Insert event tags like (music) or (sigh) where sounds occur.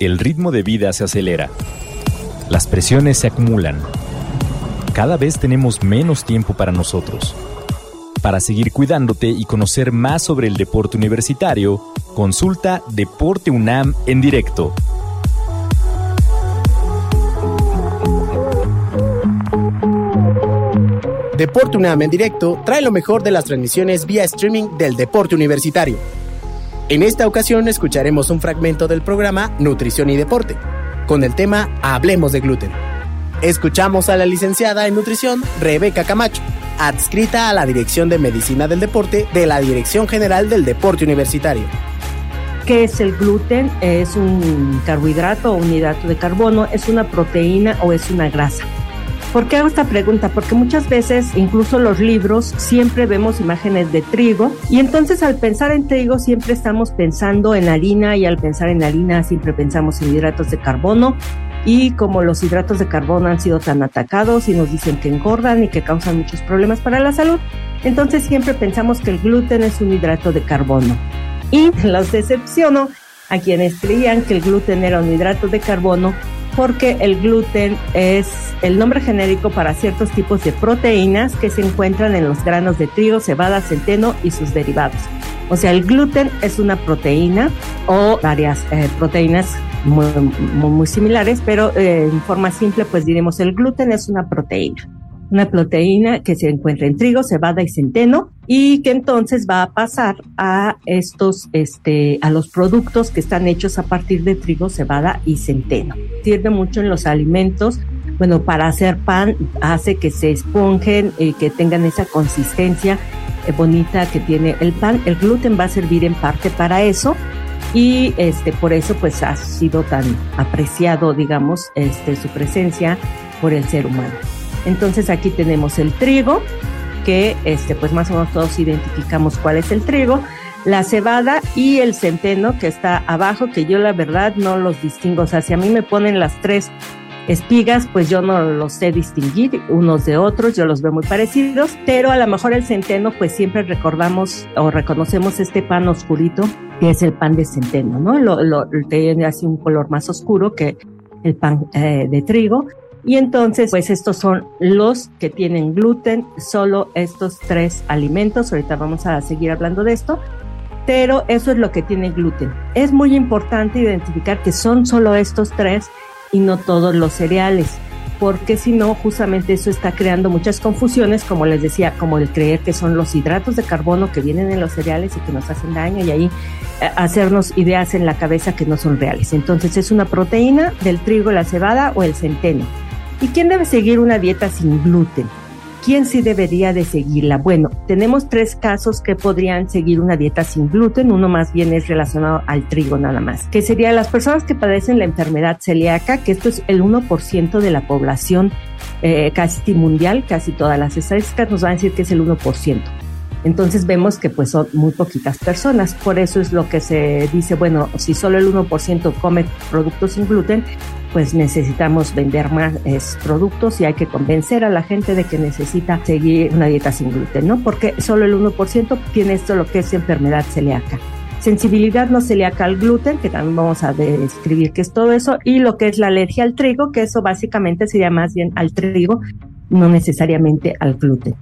el ritmo de vida se acelera. Las presiones se acumulan. Cada vez tenemos menos tiempo para nosotros. Para seguir cuidándote y conocer más sobre el deporte universitario, consulta Deporte UNAM en directo. Deporte UNAM en directo trae lo mejor de las transmisiones vía streaming del deporte universitario. En esta ocasión escucharemos un fragmento del programa Nutrición y Deporte, con el tema Hablemos de gluten. Escuchamos a la licenciada en nutrición Rebeca Camacho, adscrita a la Dirección de Medicina del Deporte de la Dirección General del Deporte Universitario. ¿Qué es el gluten? ¿Es un carbohidrato o un hidrato de carbono? ¿Es una proteína o es una grasa? ¿Por qué hago esta pregunta? Porque muchas veces, incluso los libros, siempre vemos imágenes de trigo y entonces al pensar en trigo siempre estamos pensando en harina y al pensar en harina siempre pensamos en hidratos de carbono y como los hidratos de carbono han sido tan atacados y nos dicen que engordan y que causan muchos problemas para la salud, entonces siempre pensamos que el gluten es un hidrato de carbono. Y (laughs) los decepciono a quienes creían que el gluten era un hidrato de carbono porque el gluten es el nombre genérico para ciertos tipos de proteínas que se encuentran en los granos de trigo, cebada, centeno y sus derivados. O sea, el gluten es una proteína o varias eh, proteínas muy, similares, pero eh, en forma simple pues diremos el gluten es una proteína una proteína que se encuentra en trigo, cebada y centeno y que entonces va a pasar a estos, este, a los productos que están hechos a partir de trigo, cebada y centeno. Sirve mucho en los alimentos. Bueno, para hacer pan hace que se esponjen y que tengan esa consistencia eh, bonita que tiene el pan. El gluten va a servir en parte para eso y este por eso pues ha sido tan apreciado digamos este su presencia por el ser humano. Entonces aquí tenemos el trigo, que este, pues más o menos todos identificamos cuál es el trigo, la cebada y el centeno que está abajo, que yo la verdad no los distingo. O sea, si a mí me ponen las tres espigas, pues yo no los sé distinguir unos de otros, yo los veo muy parecidos, pero a lo mejor el centeno, pues siempre recordamos o reconocemos este pan oscurito, que es el pan de centeno, ¿no? Lo, lo tiene así un color más oscuro que el pan eh, de trigo y entonces, pues estos son los que tienen gluten, solo estos tres alimentos. Ahorita vamos a seguir hablando de esto, pero eso es lo que tiene gluten. Es muy importante identificar que son solo estos tres y no todos los cereales, porque si no, justamente eso está creando muchas confusiones, como les decía, como el creer que son los hidratos de carbono que vienen en los cereales y que nos hacen daño y ahí eh, hacernos ideas en la cabeza que no son reales. Entonces es una proteína del trigo, la cebada o el centeno. ¿Y quién debe seguir una dieta sin gluten? ¿Quién sí debería de seguirla? Bueno, tenemos tres casos que podrían seguir una dieta sin gluten. Uno más bien es relacionado al trigo nada más, que sería las personas que padecen la enfermedad celíaca, que esto es el 1% de la población eh, casi mundial, casi todas las estadísticas nos van a decir que es el 1%. Entonces vemos que pues son muy poquitas personas. Por eso es lo que se dice, bueno, si solo el 1% come productos sin gluten, pues necesitamos vender más productos y hay que convencer a la gente de que necesita seguir una dieta sin gluten, ¿no? Porque solo el 1% tiene esto lo que es enfermedad celíaca. Sensibilidad no celíaca al gluten, que también vamos a describir qué es todo eso, y lo que es la alergia al trigo, que eso básicamente sería más bien al trigo, no necesariamente al gluten.